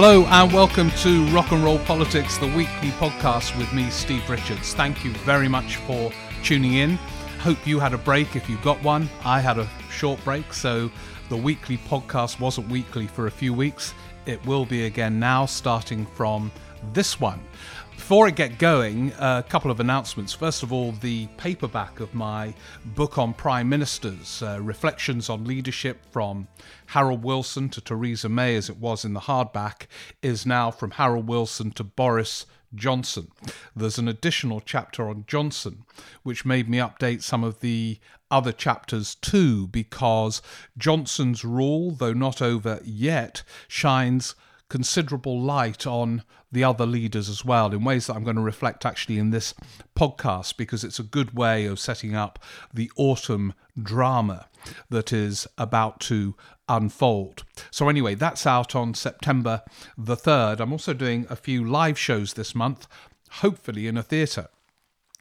Hello and welcome to Rock and Roll Politics, the weekly podcast with me, Steve Richards. Thank you very much for tuning in. Hope you had a break if you got one. I had a short break, so the weekly podcast wasn't weekly for a few weeks. It will be again now, starting from this one. Before I get going, a couple of announcements. First of all, the paperback of my book on prime ministers, uh, Reflections on Leadership from Harold Wilson to Theresa May, as it was in the hardback, is now from Harold Wilson to Boris Johnson. There's an additional chapter on Johnson, which made me update some of the other chapters too, because Johnson's rule, though not over yet, shines considerable light on the other leaders as well in ways that I'm going to reflect actually in this podcast because it's a good way of setting up the autumn drama that is about to unfold. So, anyway, that's out on September the 3rd. I'm also doing a few live shows this month, hopefully in a theatre.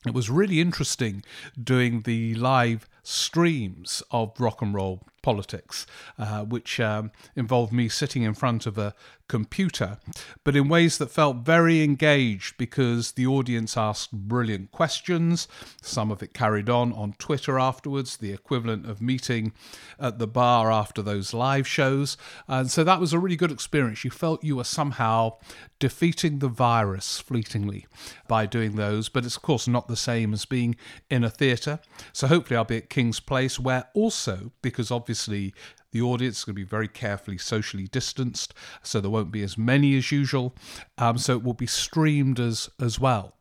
It was really interesting doing the live streams of rock and roll politics, uh, which um, involved me sitting in front of a computer, but in ways that felt very engaged because the audience asked brilliant questions. Some of it carried on on Twitter afterwards, the equivalent of meeting at the bar after those live shows. And so that was a really good experience. You felt you were somehow defeating the virus fleetingly by doing those, but it's of course not the same as being in a theatre. So hopefully I'll be at King's Place, where also, because obviously obviously the audience is going to be very carefully socially distanced, so there won't be as many as usual. Um, so it will be streamed as as well.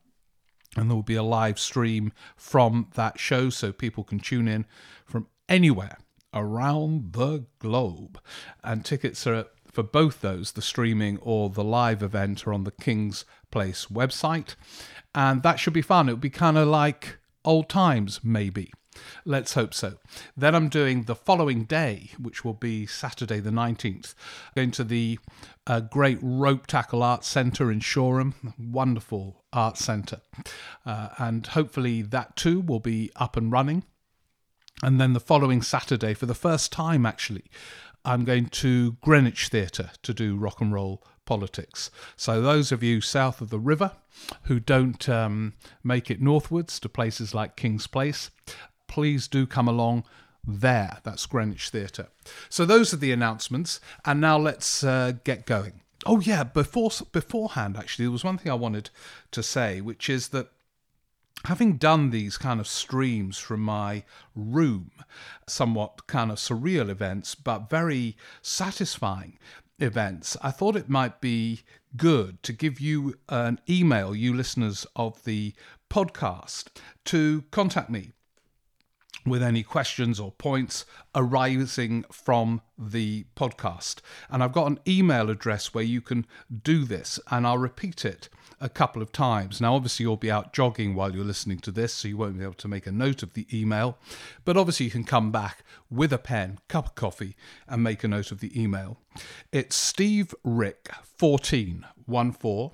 And there will be a live stream from that show, so people can tune in from anywhere around the globe. And tickets are for both those, the streaming or the live event, are on the King's Place website. And that should be fun. It would be kind of like old times, maybe. Let's hope so. Then I'm doing the following day, which will be Saturday the 19th, going to the uh, great Ropetackle Arts Centre in Shoreham, wonderful art centre. Uh, and hopefully that too will be up and running. And then the following Saturday, for the first time actually, I'm going to Greenwich Theatre to do rock and roll politics. So, those of you south of the river who don't um, make it northwards to places like King's Place, please do come along there. That's Greenwich Theatre. So those are the announcements, and now let's uh, get going. Oh yeah, before beforehand, actually, there was one thing I wanted to say, which is that having done these kind of streams from my room, somewhat kind of surreal events, but very satisfying events, I thought it might be good to give you an email, you listeners of the podcast, to contact me with any questions or points arising from the podcast. And I've got an email address where you can do this, and I'll repeat it a couple of times. Now, obviously, you'll be out jogging while you're listening to this, so you won't be able to make a note of the email. But obviously, you can come back with a pen, cup of coffee, and make a note of the email. It's Steve Rick 1414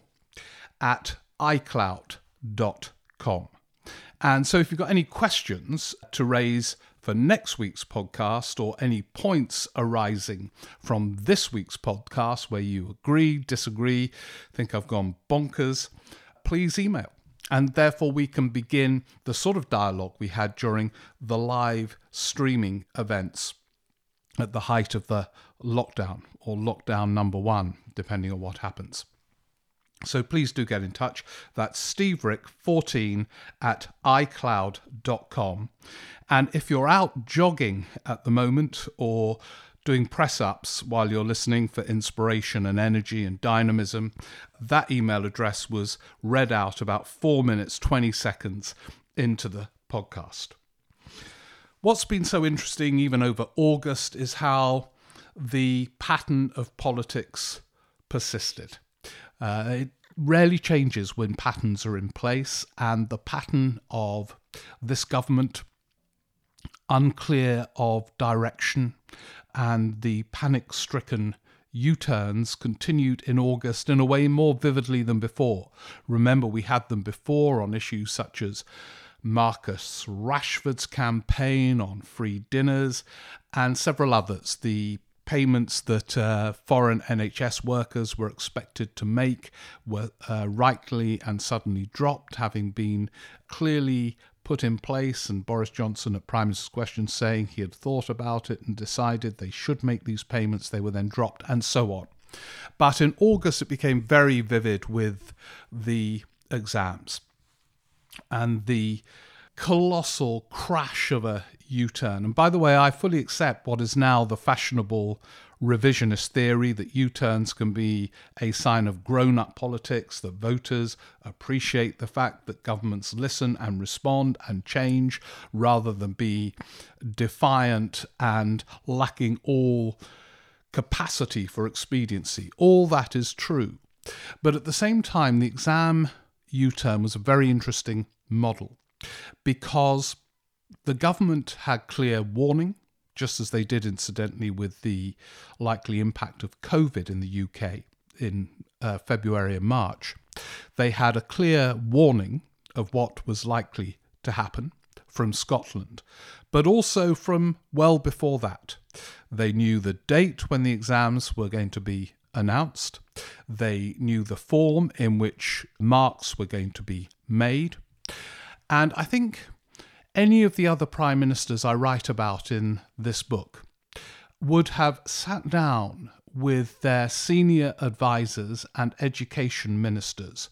at iCloud.com. And so, if you've got any questions to raise for next week's podcast or any points arising from this week's podcast where you agree, disagree, think I've gone bonkers, please email. And therefore, we can begin the sort of dialogue we had during the live streaming events at the height of the lockdown or lockdown number one, depending on what happens. So please do get in touch. That's steverick14 at iCloud.com. And if you're out jogging at the moment or doing press ups while you're listening for inspiration and energy and dynamism, that email address was read out about four minutes, 20 seconds into the podcast. What's been so interesting, even over August, is how the pattern of politics persisted. Uh, it rarely changes when patterns are in place, and the pattern of this government, unclear of direction, and the panic stricken U turns continued in August in a way more vividly than before. Remember, we had them before on issues such as Marcus Rashford's campaign on free dinners and several others. The payments that uh, foreign NHS workers were expected to make were uh, rightly and suddenly dropped, having been clearly put in place. And Boris Johnson at Prime Minister's question saying he had thought about it and decided they should make these payments. They were then dropped, and so on. But in August, it became very vivid with the exams and the colossal crash of a U turn. And by the way, I fully accept what is now the fashionable revisionist theory that U turns can be a sign of grown up politics, that voters appreciate the fact that governments listen and respond and change rather than be defiant and lacking all capacity for expediency. All that is true. But at the same time, the exam U turn was a very interesting model because the government had clear warning, just as they did incidentally with the likely impact of COVID in the UK in uh, February and March. They had a clear warning of what was likely to happen from Scotland, but also from well before that. They knew the date when the exams were going to be announced. They knew the form in which marks were going to be made. And I think any of the other prime ministers I write about in this book would have sat down with their senior advisors and education ministers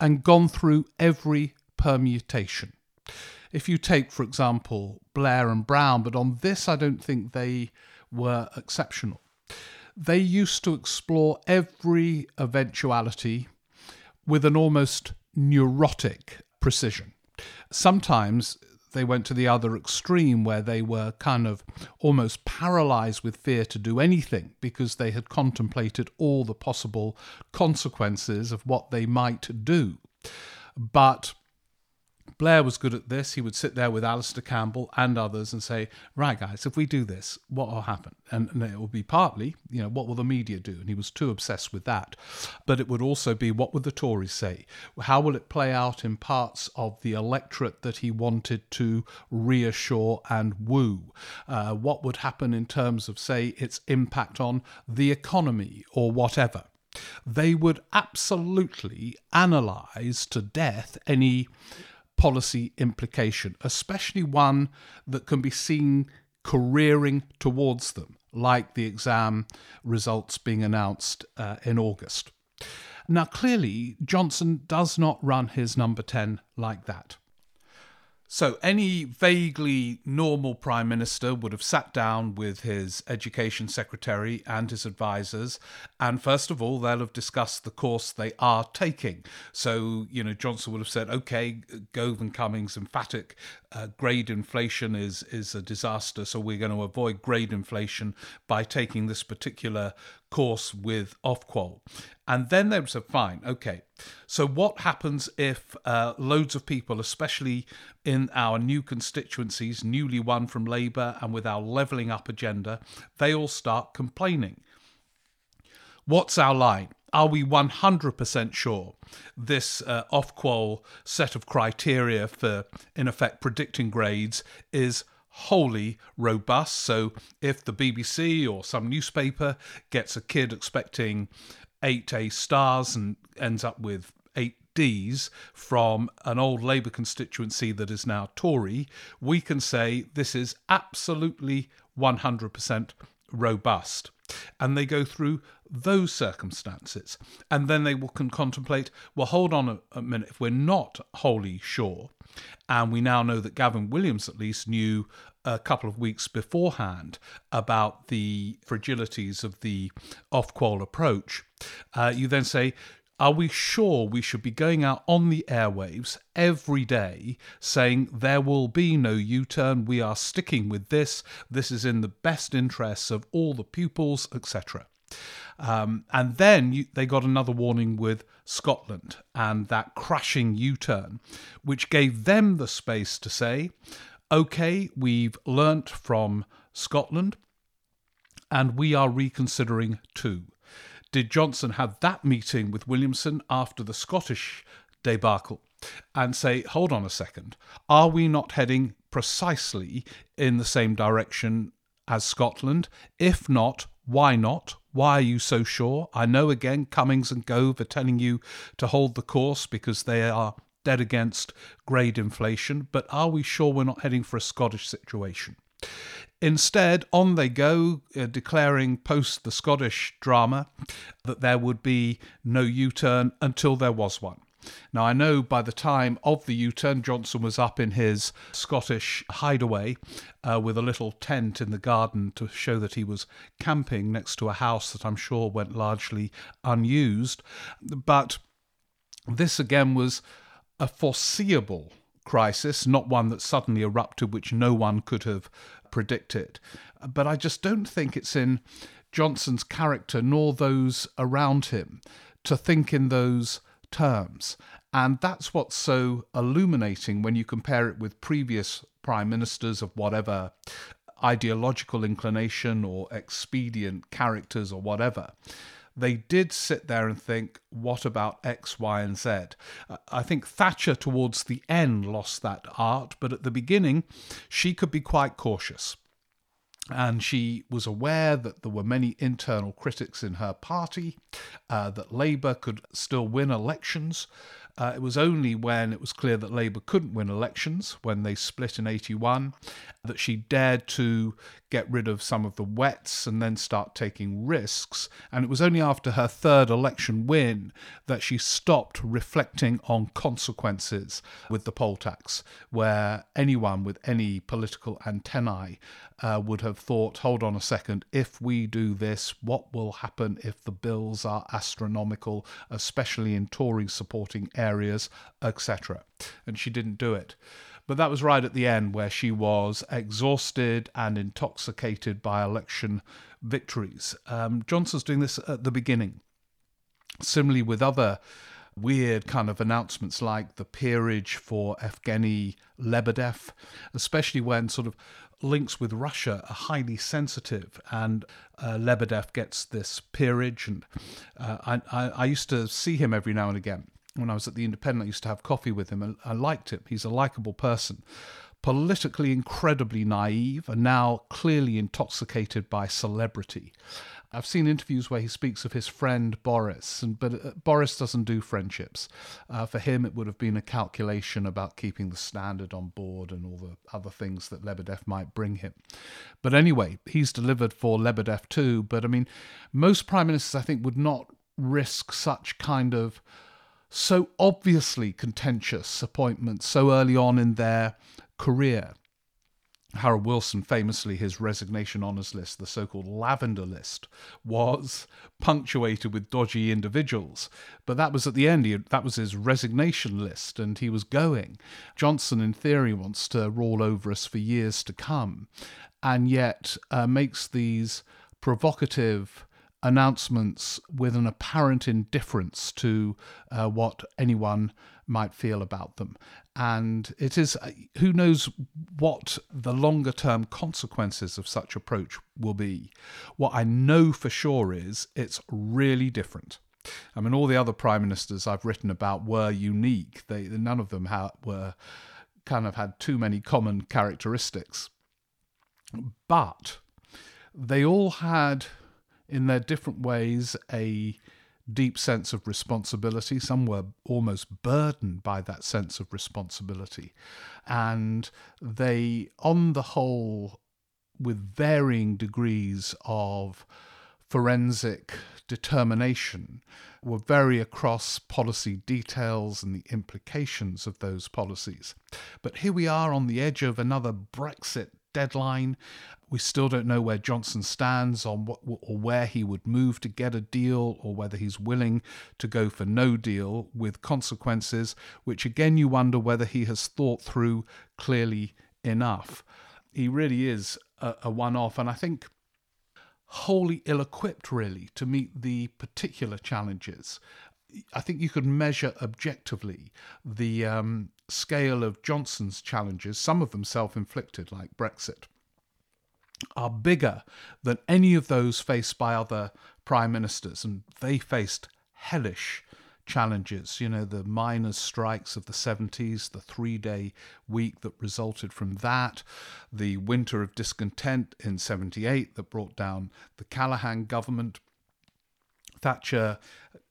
and gone through every permutation. If you take, for example, Blair and Brown, but on this I don't think they were exceptional, they used to explore every eventuality with an almost neurotic precision. Sometimes they went to the other extreme where they were kind of almost paralyzed with fear to do anything because they had contemplated all the possible consequences of what they might do. But Blair was good at this. He would sit there with Alastair Campbell and others and say, right, guys, if we do this, what will happen? And, and, it will be partly, you know, what will the media do? And he was too obsessed with that. But it would also be, what would the Tories say? How will it play out in parts of the electorate that he wanted to reassure and woo? Uh, what would happen in terms of, say, its impact on the economy or whatever? They would absolutely analyze to death any policy implication, especially one that can be seen careering towards them, like the exam results being announced uh, in August. Now, clearly, Johnson does not run his number 10 like that. So, any vaguely normal Prime Minister would have sat down with his Education Secretary and his advisors, and first of all, they'll have discussed the course they are taking. So, you know, Johnson would have said, okay, Gove and Cummings, emphatic uh, grade inflation is, is a disaster, so we're going to avoid grade inflation by taking this particular course with Ofqual. And then they would say, fine, okay. So what happens if uh, loads of people, especially in our new constituencies, newly won from Labour and with our levelling up agenda, they all start complaining? What's our line? Are we 100% sure this uh, Ofqual set of criteria for, in effect, predicting grades is wholly robust. So if the BBC or some newspaper gets a kid expecting eight A stars and ends up with eight Ds from an old Labour constituency that is now Tory, we can say this is absolutely 100% robust. And they go through those circumstances. And then they will can contemplate well, hold on a, a minute, if we're not wholly sure, and we now know that Gavin Williamson at least knew a couple of weeks beforehand about the fragilities of the Ofqual approach, uh, you then say, are we sure we should be going out on the airwaves every day saying there will be no U turn, we are sticking with this, this is in the best interests of all the pupils, etc.? Um, and then you, they got another warning with Scotland and that crashing U turn, which gave them the space to say, okay, we've learnt from Scotland and we are reconsidering too. Did Johnson have that meeting with Williamson after the Scottish debacle and say, hold on a second, are we not heading precisely in the same direction as Scotland? If not, Why not? Why are you so sure? I know again Cummings and Gove are telling you to hold the course because they are dead against grade inflation, but are we sure we're not heading for a Scottish situation? Instead, on they go, uh, declaring post the Scottish drama that there would be no U turn until there was one. Now, I know by the time of the U turn, Johnson was up in his Scottish hideaway uh, with a little tent in the garden to show that he was camping next to a house that I'm sure went largely unused. But this again was a foreseeable crisis, not one that suddenly erupted, which no one could have predicted. But I just don't think it's in Johnson's character nor those around him to think in those terms. And that's what's so illuminating when you compare it with previous prime ministers of whatever ideological inclination or expedient characters or whatever. They did sit there and think, what about X, Y, and Z? I think Thatcher towards the end lost that art, but at the beginning, she could be quite cautious and she was aware that there were many internal critics in her party, uh, that Labour could still win elections. Uh, it was only when it was clear that Labour couldn't win elections, when they split in 81, that she dared to get rid of some of the wets and then start taking risks. And it was only after her third election win that she stopped reflecting on consequences with the poll tax, where anyone with any political antennae uh, would have thought, hold on a second, if we do this, what will happen if the bills are astronomical, especially in Tory supporting areas, etc. And she didn't do it. But that was right at the end where she was exhausted and intoxicated by election victories. Um, Johnson's doing this at the beginning. Similarly, with other weird kind of announcements like the peerage for Evgeny Lebedev, especially when sort of links with Russia are highly sensitive, and uh, Lebedev gets this peerage. And uh, I, I, I, used to see him every now and again when I was at the Independent. I used to have coffee with him, and I liked him. He's a likable person. Politically incredibly naive, and now clearly intoxicated by celebrity. I've seen interviews where he speaks of his friend Boris, and but uh, Boris doesn't do friendships. Uh, for him, it would have been a calculation about keeping the standard on board and all the other things that Lebedev might bring him. But anyway, he's delivered for Lebedev too. But I mean, most prime ministers, I think, would not risk such kind of so obviously contentious appointments so early on in their career. Harold Wilson, famously, his resignation honours list, the so called lavender list, was punctuated with dodgy individuals. But that was at the end, he, that was his resignation list, and he was going. Johnson, in theory, wants to rule over us for years to come, and yet uh, makes these provocative announcements with an apparent indifference to uh, what anyone might feel about them. And it is, uh, who knows what the longer term consequences of such approach will be. What I know for sure is it's really different. I mean, all the other prime ministers I've written about were unique. They none of them ha- were kind of had too many common characteristics, but they all had in their different ways a deep sense of responsibility. Some were almost burdened by that sense of responsibility. And they, on the whole, with varying degrees of forensic determination, were very across policy details and the implications of those policies. But here we are on the edge of another Brexit deadline. We still don't know where Johnson stands on what or where he would move to get a deal or whether he's willing to go for no deal with consequences, which again you wonder whether he has thought through clearly enough. He really is a, a one off, and I think wholly ill equipped, really, to meet the particular challenges. I think you could measure objectively the um, scale of Johnson's challenges, some of them self inflicted, like Brexit, are bigger than any of those faced by other prime ministers. And they faced hellish challenges. You know, the miners' strikes of the 70s, the three day week that resulted from that, the winter of discontent in 78 that brought down the Callaghan government. Thatcher,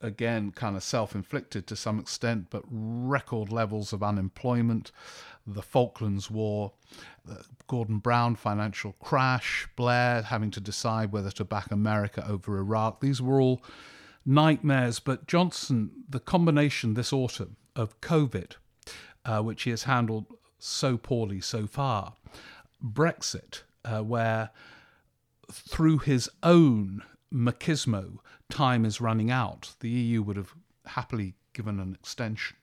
again, kind of self inflicted to some extent, but record levels of unemployment, the Falklands War, Gordon Brown financial crash, Blair having to decide whether to back America over Iraq. These were all nightmares. But Johnson, the combination this autumn of COVID, uh, which he has handled so poorly so far, Brexit, uh, where through his own machismo, time is running out. The EU would have happily given an extension.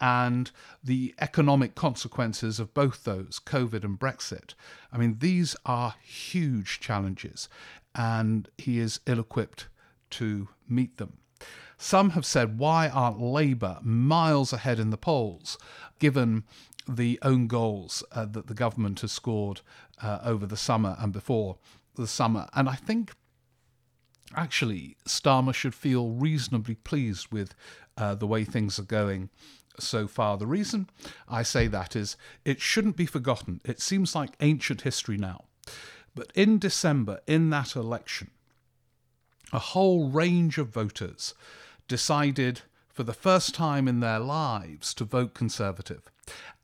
And the economic consequences of both those, COVID and Brexit, I mean, these are huge challenges, and he is ill equipped to meet them. Some have said, why aren't Labour miles ahead in the polls, given the own goals uh, that the government has scored uh, over the summer and before the summer? And I think actually Starmer should feel reasonably pleased with uh, the way things are going so far. The reason I say that is it shouldn't be forgotten. It seems like ancient history now. But in December, in that election, a whole range of voters decided for the first time in their lives to vote Conservative.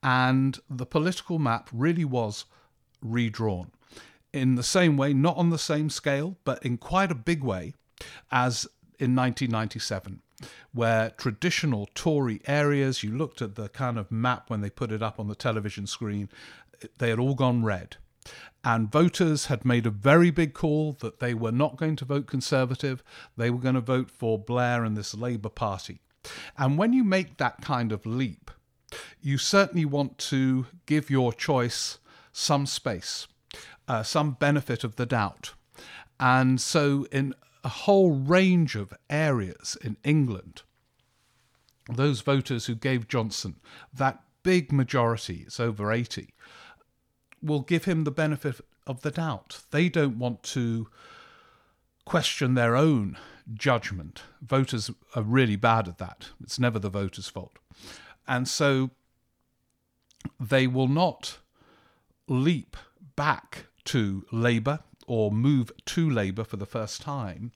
And the political map really was redrawn in the same way, not on the same scale, but in quite a big way, as in 1997, where traditional Tory areas, you looked at the kind of map when they put it up on the television screen, they had all gone red. And voters had made a very big call that they were not going to vote Conservative, they were going to vote for Blair and this Labour Party. And when you make that kind of leap, you certainly want to give your choice some space, uh, some benefit of the doubt. And so, in a whole range of areas in England, those voters who gave Johnson that big majority, it's over 80, will give him the benefit of the doubt. They don't want to question their own judgment. Voters are really bad at that. It's never the voters' fault. And so they will not leap back to Labour or move to Labour for the first time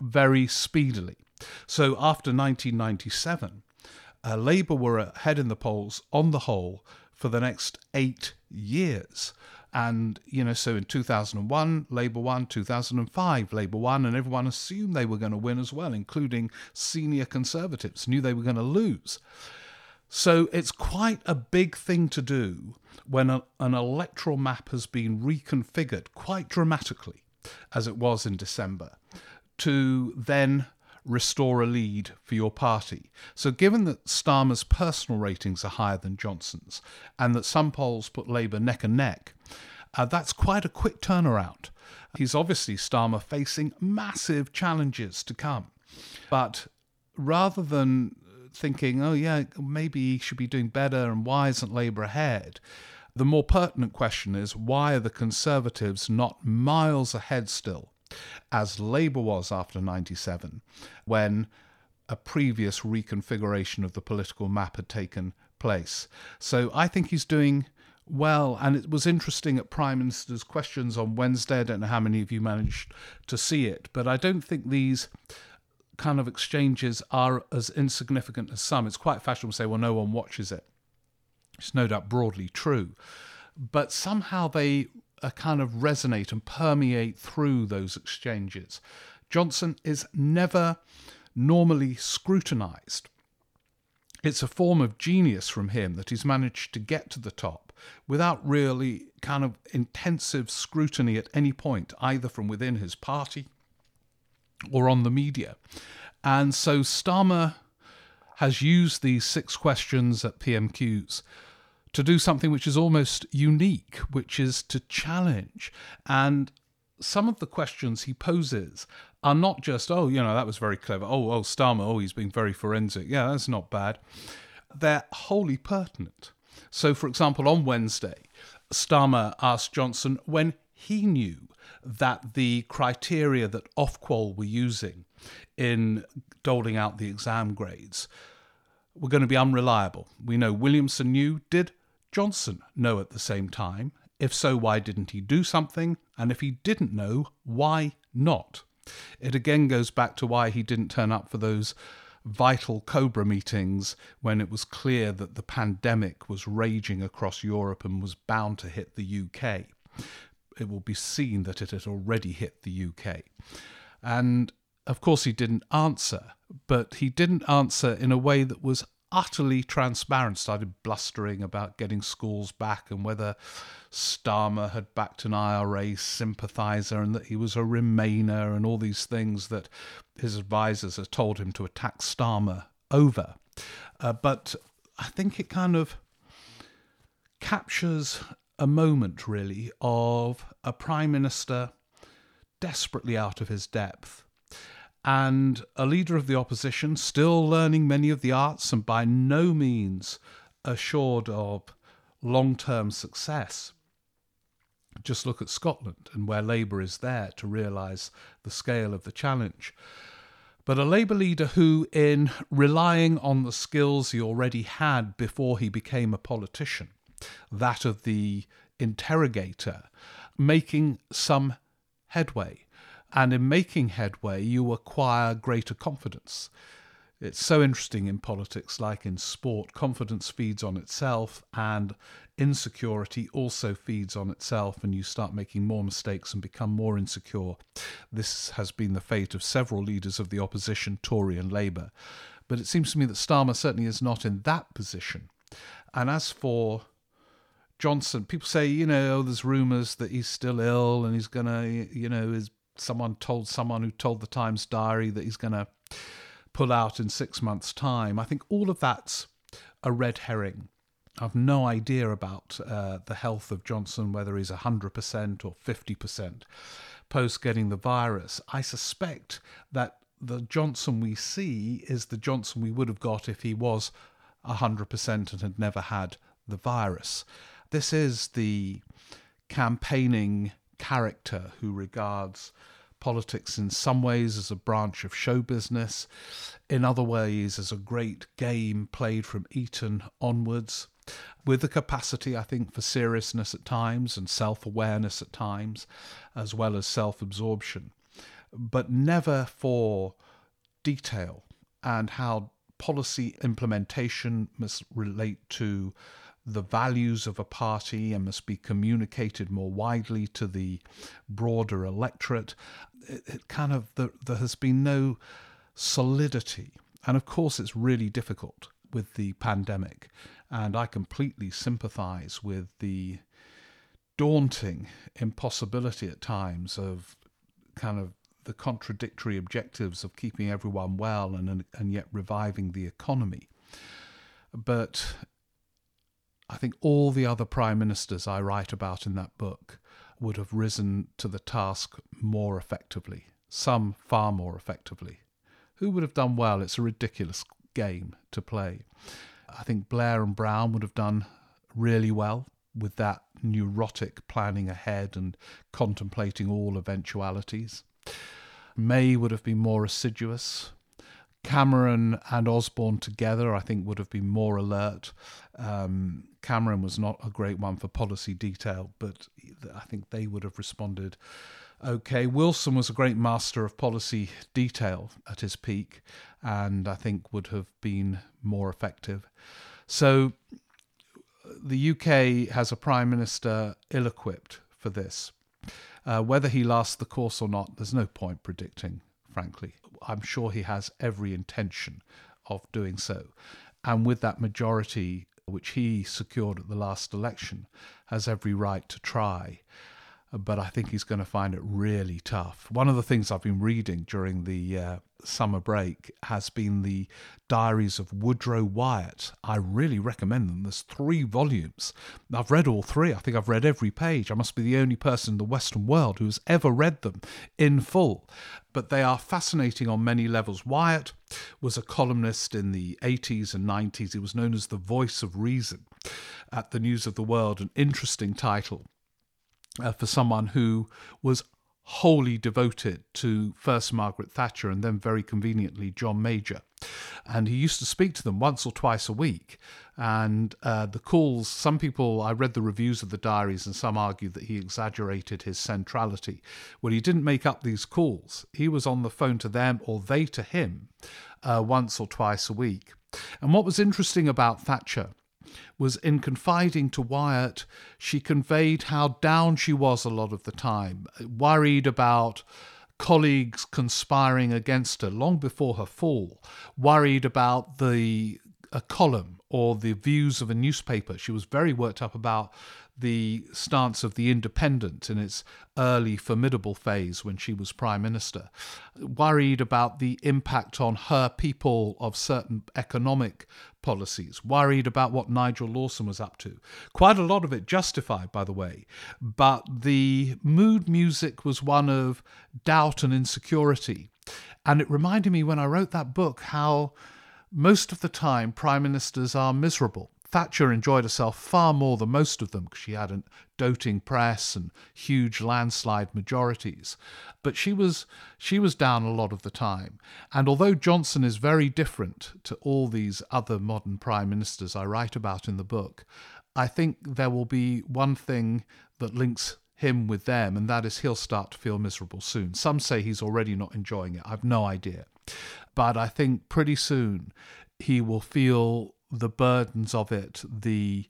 very speedily. So after 1997, uh, Labour were ahead in the polls on the whole for the next eight years. And, you know, so in 2001, Labour won, 2005, Labour won, and everyone assumed they were going to win as well, including senior Conservatives, knew they were going to lose. So it's quite a big thing to do when a, an electoral map has been reconfigured quite dramatically, as it was in December, to then restore a lead for your party. So, given that Starmer's personal ratings are higher than Johnson's, and that some polls put Labour neck and neck, uh, that's quite a quick turnaround. He's obviously Starmer facing massive challenges to come. But rather than thinking, oh, yeah, maybe he should be doing better and why isn't Labour ahead? The more pertinent question is why are the Conservatives not miles ahead still? as Labour was after 97, when a previous reconfiguration of the political map had taken place. So I think he's doing well, and it was interesting at Prime Minister's questions on Wednesday. I don't know how many of you managed to see it, but I don't think these kind of exchanges are as insignificant as some. It's quite fashionable to say, well, no one watches it. It's no doubt broadly true. But somehow they a kind of resonate and permeate through those exchanges. Johnson is never normally scrutinized. It's a form of genius from him that he's managed to get to the top without really kind of intensive scrutiny at any point, either from within his party or on the media. And so Starmer has used these six questions at PMQs to do something which is almost unique, which is to challenge. And some of the questions he poses are not just, oh, you know, that was very clever. Oh, oh, Starmer, oh, he's being very forensic. Yeah, that's not bad. They're wholly pertinent. So, for example, on Wednesday, Starmer asked Johnson when he knew that the criteria that Ofqual were using in doling out the exam grades were going to be unreliable. We know Williamson knew. Did Johnson know at the same time? If so, why didn't he do something? And if he didn't know, why not? It again goes back to why he didn't turn up for those vital Cobra meetings when it was clear that the pandemic was raging across Europe and was bound to hit the UK. It will be seen that it had already hit the UK. And of course, he didn't answer, but he didn't answer in a way that was utterly transparent, started blustering about getting schools back and whether Starmer had backed an IRA sympathiser and that he was a Remainer and all these things that his advisors had told him to attack Starmer over. Uh, but I think it kind of captures a moment, really, of a prime minister desperately out of his depth and a leader of the opposition, still learning many of the arts and by no means assured of long term success. Just look at Scotland and where Labour is there to realise the scale of the challenge. But a Labour leader who, in relying on the skills he already had before he became a politician, that of the interrogator, making some headway and in making headway, you acquire greater confidence. It's so interesting in politics, like in sport. Confidence feeds on itself, and insecurity also feeds on itself, and you start making more mistakes and become more insecure. This has been the fate of several leaders of the opposition, Tory and Labour. But it seems to me that Starmer certainly is not in that position. And as for Johnson, people say, you know, oh, there's rumours that he's still ill and he's going to, you know, his someone told someone who told the Times Diary that he's going to pull out in six months' time. I think all of that's a red herring. I've no idea about uh, the health of Johnson, whether he's 100% or 50% post getting the virus. I suspect that the Johnson we see is the Johnson we would have got if he was 100% and had never had the virus. This is the campaigning character who regards politics in some ways as a branch of show business, in other ways as a great game played from Eton onwards, with the capacity, I think, for seriousness at times and self awareness at times, as well as self absorption, but never for detail and how policy implementation must relate to the values of a party and must be communicated more widely to the broader electorate. It, it kind of the, there has been no solidity, and of course it's really difficult with the pandemic. And I completely sympathise with the daunting impossibility at times of kind of the contradictory objectives of keeping everyone well and and yet reviving the economy. But I think all the other prime ministers I write about in that book would have risen to the task more effectively, some far more effectively. Who would have done well? It's a ridiculous game to play. I think Blair and Brown would have done really well with that neurotic planning ahead and contemplating all eventualities. May would have been more assiduous. Cameron and Osborne together, I think, would have been more alert. Um, Cameron was not a great one for policy detail, but I think they would have responded okay. Wilson was a great master of policy detail at his peak, and I think would have been more effective. So the UK has a prime minister ill equipped for this. Uh, whether he lasts the course or not, there's no point predicting, frankly. I'm sure he has every intention of doing so. And with that majority which he secured at the last election, has every right to try. But I think he's going to find it really tough. One of the things I've been reading during the uh, summer break has been the diaries of Woodrow Wyatt. I really recommend them. There's three volumes. I've read all three. I think I've read every page. I must be the only person in the Western world who has ever read them in full. But they are fascinating on many levels. Wyatt was a columnist in the 80s and 90s. He was known as the voice of reason at the News of the World, an interesting title uh, for someone who was wholly devoted to first Margaret Thatcher and then very conveniently John Major. And he used to speak to them once or twice a week. And uh, the calls, some people, I read the reviews of the diaries, and some argued that he exaggerated his centrality. Well, he didn't make up these calls. He was on the phone to them or they to him uh, once or twice a week. And what was interesting about Thatcher was in confiding to Wyatt, she conveyed how down she was a lot of the time, worried about colleagues conspiring against her long before her fall, worried about the a column or the views of a newspaper. She was very worked up about the stance of the Independent in its early formidable phase when she was Prime Minister, worried about the impact on her people of certain economic policies, worried about what Nigel Lawson was up to. Quite a lot of it justified, by the way, but the mood music was one of doubt and insecurity. And it reminded me when I wrote that book how most of the time prime ministers are miserable Thatcher enjoyed herself far more than most of them because she had a doting press and huge landslide majorities. But she was she was down a lot of the time. And although Johnson is very different to all these other modern prime ministers I write about in the book, I think there will be one thing that links him with them, and that is he'll start to feel miserable soon. Some say he's already not enjoying it. I've no idea. But I think pretty soon he will feel the burdens of it, the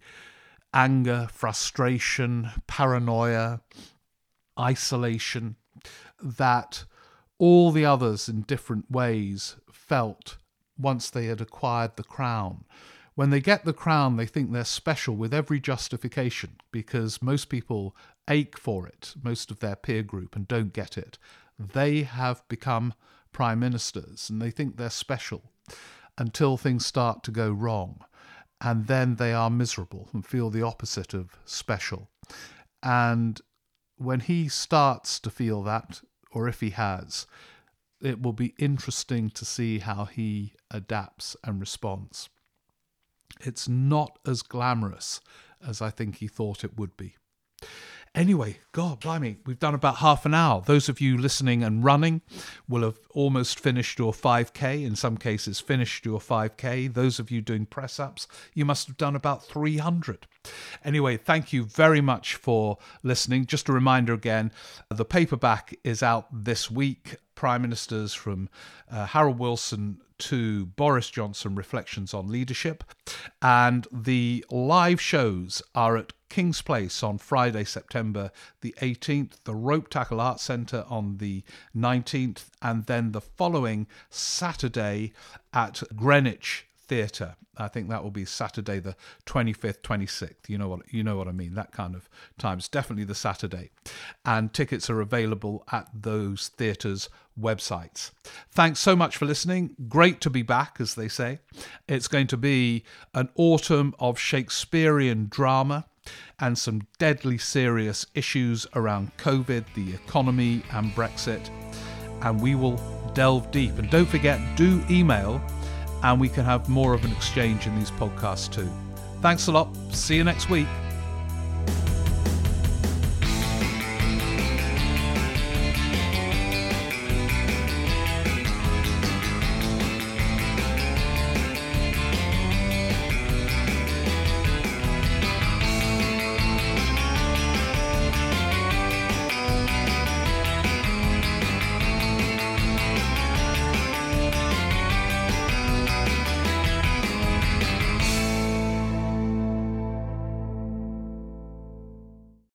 anger, frustration, paranoia, isolation that all the others in different ways felt once they had acquired the crown. When they get the crown, they think they're special with every justification because most people ache for it, most of their peer group, and don't get it. They have become prime ministers and they think they're special until things start to go wrong. And then they are miserable and feel the opposite of special. And when he starts to feel that, or if he has, it will be interesting to see how he adapts and responds. It's not as glamorous as I think he thought it would be. Anyway, God, blimey, we've done about half an hour. Those of you listening and running will have almost finished your 5K, in some cases, finished your 5K. Those of you doing press ups, you must have done about 300. Anyway, thank you very much for listening. Just a reminder again the paperback is out this week. Prime Ministers from uh, Harold Wilson to Boris Johnson Reflections on Leadership. And the live shows are at King's Place on Friday, September the 18th, the Ropetackle Arts Centre on the 19th, and then the following Saturday at Greenwich Theatre. I think that will be Saturday the 25th, 26th. You know what you know what I mean. That kind of time. times. Definitely the Saturday. And tickets are available at those theatres' websites. Thanks so much for listening. Great to be back, as they say. It's going to be an autumn of Shakespearean drama and some deadly serious issues around COVID, the economy, and Brexit. And we will delve deep. And don't forget, do email, and we can have more of an exchange in these podcasts too. Thanks a lot. See you next week.